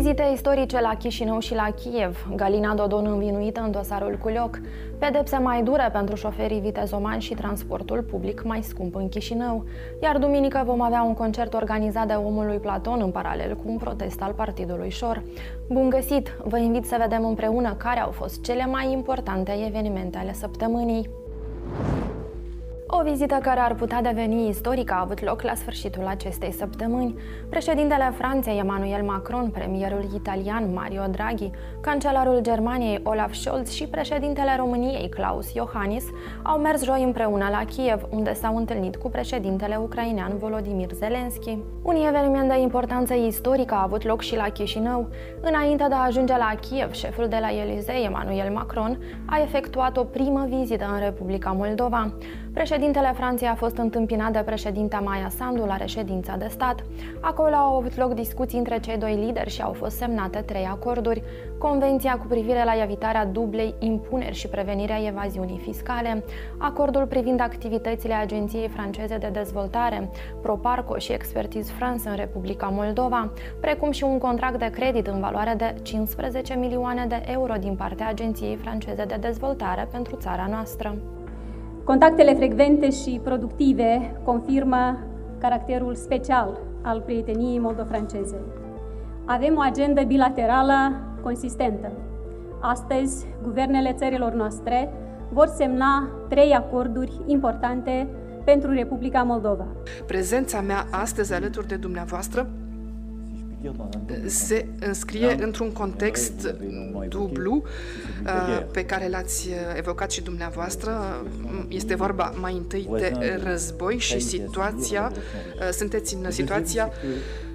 Vizite istorice la Chișinău și la Kiev, Galina Dodon învinuită în dosarul Culioc, pedepse mai dure pentru șoferii vitezomani și transportul public mai scump în Chișinău, iar duminică vom avea un concert organizat de omul lui Platon în paralel cu un protest al partidului Șor. Bun găsit! Vă invit să vedem împreună care au fost cele mai importante evenimente ale săptămânii. O vizită care ar putea deveni istorică a avut loc la sfârșitul acestei săptămâni. Președintele Franței Emmanuel Macron, premierul italian Mario Draghi, cancelarul Germaniei Olaf Scholz și președintele României Klaus Iohannis au mers joi împreună la Kiev, unde s-au întâlnit cu președintele ucrainean Volodymyr Zelensky. Un eveniment de importanță istorică a avut loc și la Chișinău. Înainte de a ajunge la Kiev, șeful de la Elysee, Emmanuel Macron, a efectuat o primă vizită în Republica Moldova. Președintele Franței a fost întâmpinat de președinta Maia Sandu la reședința de stat. Acolo au avut loc discuții între cei doi lideri și au fost semnate trei acorduri. Convenția cu privire la evitarea dublei impuneri și prevenirea evaziunii fiscale, acordul privind activitățile Agenției franceze de dezvoltare, Proparco și Expertise France în Republica Moldova, precum și un contract de credit în valoare de 15 milioane de euro din partea Agenției franceze de dezvoltare pentru țara noastră. Contactele frecvente și productive confirmă caracterul special al prieteniei moldo-franceze. Avem o agendă bilaterală consistentă. Astăzi, guvernele țărilor noastre vor semna trei acorduri importante pentru Republica Moldova. Prezența mea astăzi alături de dumneavoastră se înscrie într-un context dublu uh, pe care l-ați uh, evocat și dumneavoastră. Este vorba mai întâi de război și situația, uh, sunteți în situația Uh,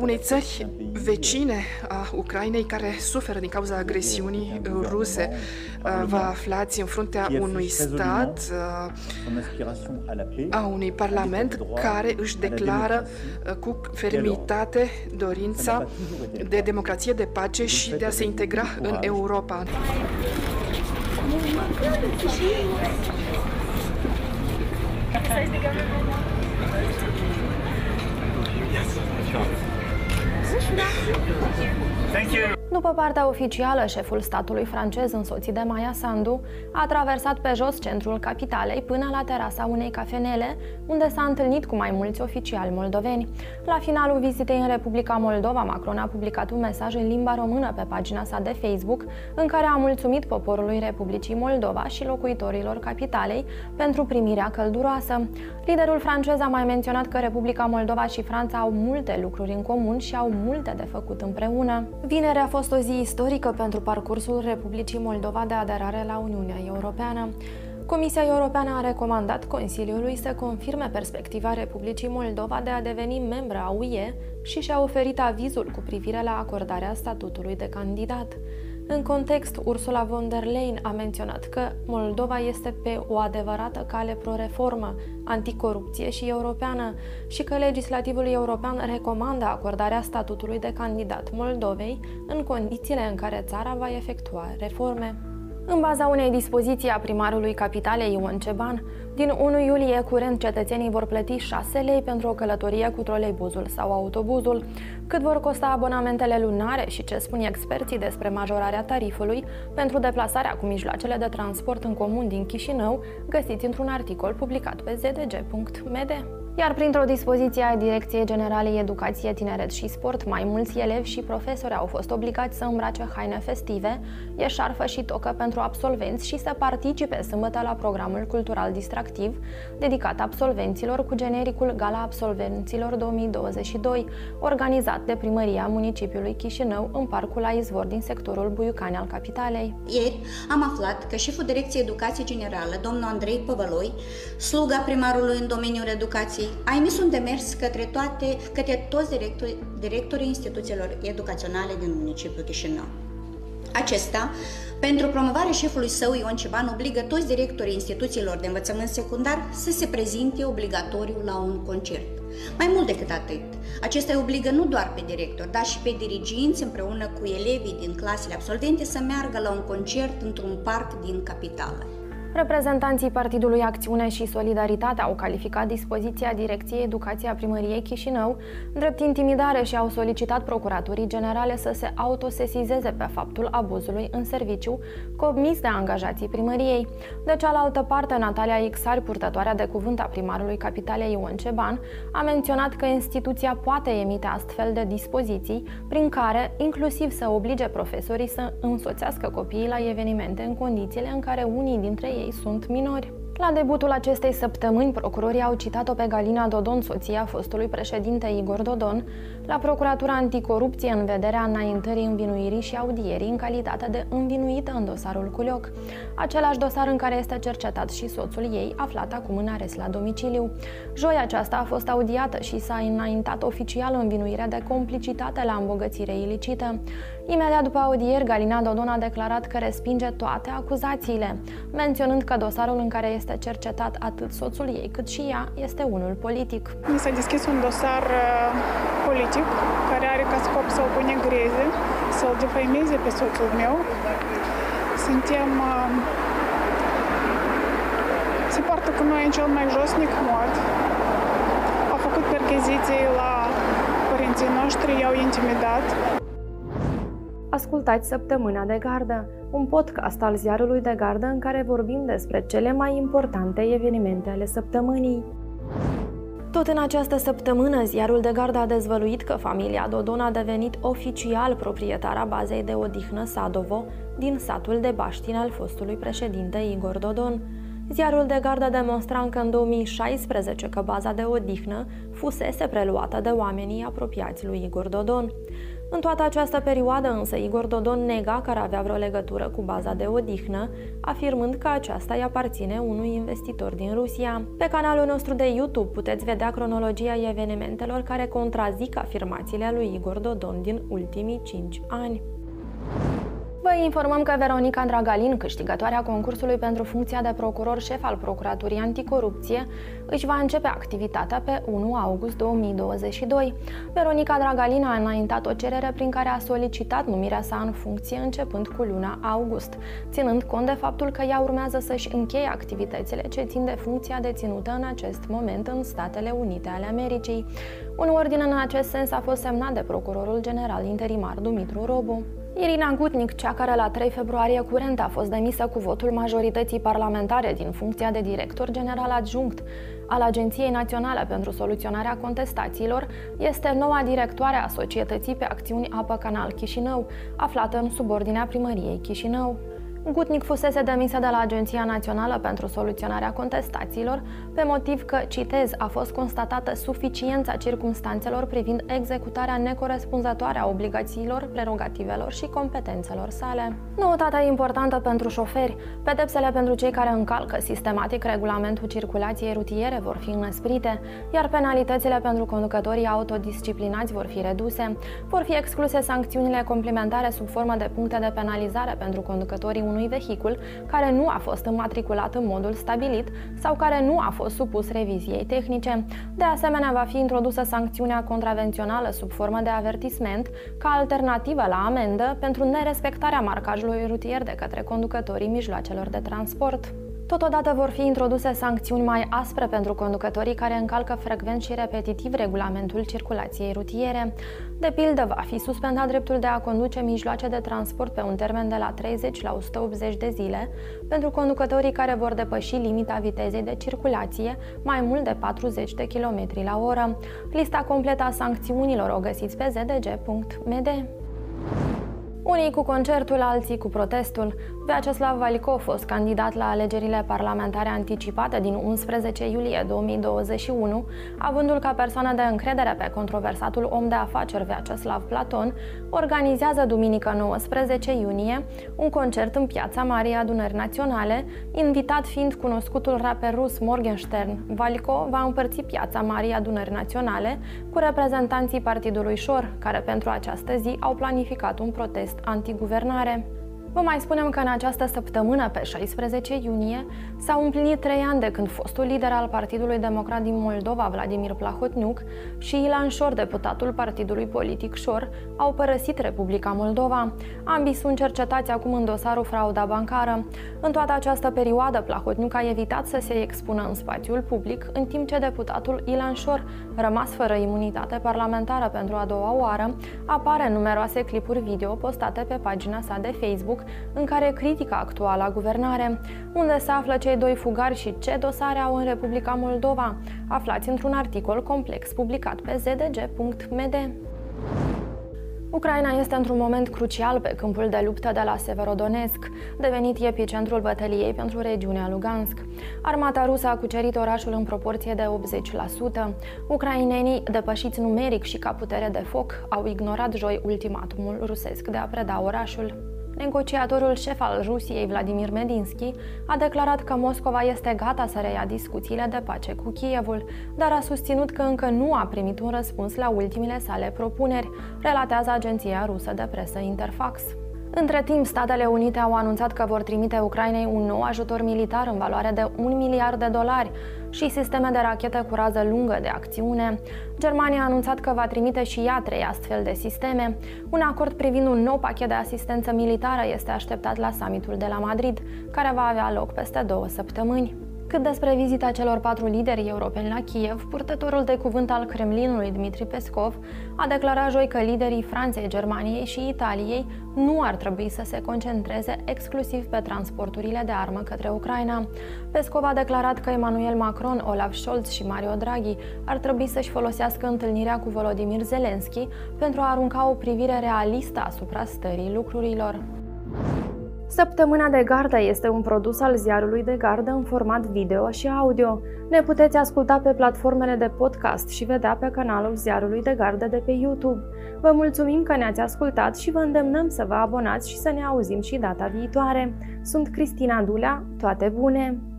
unei țări vecine a Ucrainei care suferă din cauza agresiunii ruse. Uh, vă aflați în fruntea unui stat, uh, a unui parlament care își declară cu fermitate dorința de democrație, de pace și de a se integra în Europa. Thank you. După partea oficială, șeful statului francez, însoțit de Maya Sandu, a traversat pe jos centrul capitalei până la terasa unei cafenele, unde s-a întâlnit cu mai mulți oficiali moldoveni. La finalul vizitei în Republica Moldova, Macron a publicat un mesaj în limba română pe pagina sa de Facebook, în care a mulțumit poporului Republicii Moldova și locuitorilor capitalei pentru primirea călduroasă. Liderul francez a mai menționat că Republica Moldova și Franța au multe lucruri în comun și au multe de făcut împreună. Vineri a fost fost o zi istorică pentru parcursul Republicii Moldova de aderare la Uniunea Europeană. Comisia Europeană a recomandat Consiliului să confirme perspectiva Republicii Moldova de a deveni membră a UE și și-a oferit avizul cu privire la acordarea statutului de candidat. În context, Ursula von der Leyen a menționat că Moldova este pe o adevărată cale pro-reformă, anticorupție și europeană și că legislativul european recomandă acordarea statutului de candidat Moldovei în condițiile în care țara va efectua reforme. În baza unei dispoziții a primarului capitalei Ion Ceban, din 1 iulie curent cetățenii vor plăti 6 lei pentru o călătorie cu troleibuzul sau autobuzul, cât vor costa abonamentele lunare și ce spun experții despre majorarea tarifului pentru deplasarea cu mijloacele de transport în comun din Chișinău, găsiți într-un articol publicat pe zdg.md. Iar printr-o dispoziție a Direcției Generale Educație, Tineret și Sport, mai mulți elevi și profesori au fost obligați să îmbrace haine festive, eșarfă și tocă pentru absolvenți și să participe sâmbătă la programul cultural distractiv dedicat absolvenților cu genericul Gala Absolvenților 2022, organizat de primăria municipiului Chișinău în parcul la izvor din sectorul Buiucani al capitalei. Ieri am aflat că șeful Direcției Educație Generală, domnul Andrei Păvăloi, sluga primarului în domeniul educației, a emis un demers către, toate, către toți directori, directorii instituțiilor educaționale din municipiul Chișinău. Acesta, pentru promovarea șefului său Ion Ciban, obligă toți directorii instituțiilor de învățământ secundar să se prezinte obligatoriu la un concert. Mai mult decât atât, acesta îi obligă nu doar pe director, dar și pe diriginți împreună cu elevii din clasele absolvente să meargă la un concert într-un parc din capitală. Reprezentanții Partidului Acțiune și Solidaritate au calificat dispoziția Direcției Educației a Primăriei Chișinău drept intimidare și au solicitat Procuraturii Generale să se autosesizeze pe faptul abuzului în serviciu comis de angajații primăriei. De cealaltă parte, Natalia Ixari, purtătoarea de cuvânt a primarului Capitalei Ion Ceban, a menționat că instituția poate emite astfel de dispoziții prin care inclusiv să oblige profesorii să însoțească copiii la evenimente în condițiile în care unii dintre ei sunt minori. La debutul acestei săptămâni, procurorii au citat-o pe Galina Dodon, soția fostului președinte Igor Dodon, la Procuratura Anticorupție în vederea înaintării învinuirii și audierii în calitate de învinuită în dosarul Culioc, același dosar în care este cercetat și soțul ei, aflat acum în arest la domiciliu. Joi aceasta a fost audiată și s-a înaintat oficial învinuirea de complicitate la îmbogățire ilicită. Imediat după audieri, Galina Dodon a declarat că respinge toate acuzațiile, menționând că dosarul în care este cercetat atât soțul ei cât și ea este unul politic. Mi s-a deschis un dosar uh, politic care are ca scop să-l pune greze, să-l defăimeze pe soțul meu. Suntem... Uh, se poartă cu noi în cel mai josnic mod. Au făcut percheziții la părinții noștri, i-au intimidat. Ascultați Săptămâna de Gardă, un podcast al ziarului de gardă în care vorbim despre cele mai importante evenimente ale săptămânii. Tot în această săptămână, ziarul de gardă a dezvăluit că familia Dodon a devenit oficial proprietara bazei de odihnă Sadovo din satul de Baștin al fostului președinte Igor Dodon. Ziarul de gardă demonstra încă în 2016 că baza de odihnă fusese preluată de oamenii apropiați lui Igor Dodon. În toată această perioadă însă Igor Dodon nega că ar avea vreo legătură cu baza de odihnă, afirmând că aceasta îi aparține unui investitor din Rusia. Pe canalul nostru de YouTube puteți vedea cronologia evenimentelor care contrazic afirmațiile lui Igor Dodon din ultimii 5 ani. Vă informăm că Veronica Dragalin, câștigătoarea concursului pentru funcția de procuror șef al Procuraturii Anticorupție, își va începe activitatea pe 1 august 2022. Veronica Dragalin a înaintat o cerere prin care a solicitat numirea sa în funcție începând cu luna august, ținând cont de faptul că ea urmează să-și încheie activitățile ce țin de funcția deținută în acest moment în Statele Unite ale Americii. Un ordin în acest sens a fost semnat de procurorul general interimar Dumitru Robu. Irina Gutnic, cea care la 3 februarie curent a fost demisă cu votul majorității parlamentare din funcția de director general adjunct al Agenției Naționale pentru Soluționarea Contestațiilor, este noua directoare a Societății pe Acțiuni Apă Canal Chișinău, aflată în subordinea primăriei Chișinău. Gutnic fusese demisă de la Agenția Națională pentru Soluționarea Contestațiilor pe motiv că, citez, a fost constatată suficiența circumstanțelor privind executarea necorespunzătoare a obligațiilor, prerogativelor și competențelor sale. Noutatea importantă pentru șoferi, pedepsele pentru cei care încalcă sistematic regulamentul circulației rutiere vor fi înăsprite, iar penalitățile pentru conducătorii autodisciplinați vor fi reduse, vor fi excluse sancțiunile complementare sub formă de puncte de penalizare pentru conducătorii unui vehicul care nu a fost înmatriculat în modul stabilit sau care nu a fost supus reviziei tehnice. De asemenea, va fi introdusă sancțiunea contravențională sub formă de avertisment ca alternativă la amendă pentru nerespectarea marcajului rutier de către conducătorii mijloacelor de transport. Totodată vor fi introduse sancțiuni mai aspre pentru conducătorii care încalcă frecvent și repetitiv regulamentul circulației rutiere. De pildă, va fi suspendat dreptul de a conduce mijloace de transport pe un termen de la 30 la 180 de zile pentru conducătorii care vor depăși limita vitezei de circulație mai mult de 40 de km la oră. Lista completă a sancțiunilor o găsiți pe zdg.md. Unii cu concertul, alții cu protestul. Vyacheslav Valikov, fost candidat la alegerile parlamentare anticipate din 11 iulie 2021, avândul ca persoană de încredere pe controversatul om de afaceri Vyacheslav Platon, organizează duminică 19 iunie un concert în piața Marii Adunări Naționale, invitat fiind cunoscutul rapper rus Morgenstern. Valikov va împărți piața Marii Adunări Naționale cu reprezentanții partidului Șor, care pentru această zi au planificat un protest antiguvernare. Vă mai spunem că în această săptămână, pe 16 iunie, s-au împlinit trei ani de când fostul lider al Partidului Democrat din Moldova, Vladimir Plahotniuc, și Ilan Șor, deputatul partidului politic Șor, au părăsit Republica Moldova. Ambii sunt cercetați acum în dosarul frauda bancară. În toată această perioadă, Plahotniuc a evitat să se expună în spațiul public, în timp ce deputatul Ilan Șor, rămas fără imunitate parlamentară pentru a doua oară, apare în numeroase clipuri video postate pe pagina sa de Facebook în care critică actuala guvernare, unde se află cei doi fugari și ce dosare au în Republica Moldova. Aflați într-un articol complex publicat pe zdg.md. Ucraina este într-un moment crucial pe câmpul de luptă de la Severodonetsk, devenit epicentrul bătăliei pentru regiunea Lugansk. Armata rusă a cucerit orașul în proporție de 80%. Ucrainenii, depășiți numeric și ca putere de foc, au ignorat joi ultimatumul rusesc de a preda orașul. Negociatorul șef al Rusiei, Vladimir Medinsky, a declarat că Moscova este gata să reia discuțiile de pace cu Kievul, dar a susținut că încă nu a primit un răspuns la ultimile sale propuneri, relatează agenția rusă de presă Interfax. Între timp, Statele Unite au anunțat că vor trimite Ucrainei un nou ajutor militar în valoare de un miliard de dolari și sisteme de rachete cu rază lungă de acțiune. Germania a anunțat că va trimite și ea trei astfel de sisteme. Un acord privind un nou pachet de asistență militară este așteptat la summitul de la Madrid, care va avea loc peste două săptămâni. Cât despre vizita celor patru lideri europeni la Kiev, purtătorul de cuvânt al Kremlinului, Dmitri Peskov, a declarat joi că liderii Franței, Germaniei și Italiei nu ar trebui să se concentreze exclusiv pe transporturile de armă către Ucraina. Peskov a declarat că Emmanuel Macron, Olaf Scholz și Mario Draghi ar trebui să-și folosească întâlnirea cu Volodymyr Zelensky pentru a arunca o privire realistă asupra stării lucrurilor. Săptămâna de gardă este un produs al ziarului de gardă în format video și audio. Ne puteți asculta pe platformele de podcast și vedea pe canalul ziarului de gardă de pe YouTube. Vă mulțumim că ne-ați ascultat și vă îndemnăm să vă abonați și să ne auzim și data viitoare. Sunt Cristina Dulea, toate bune!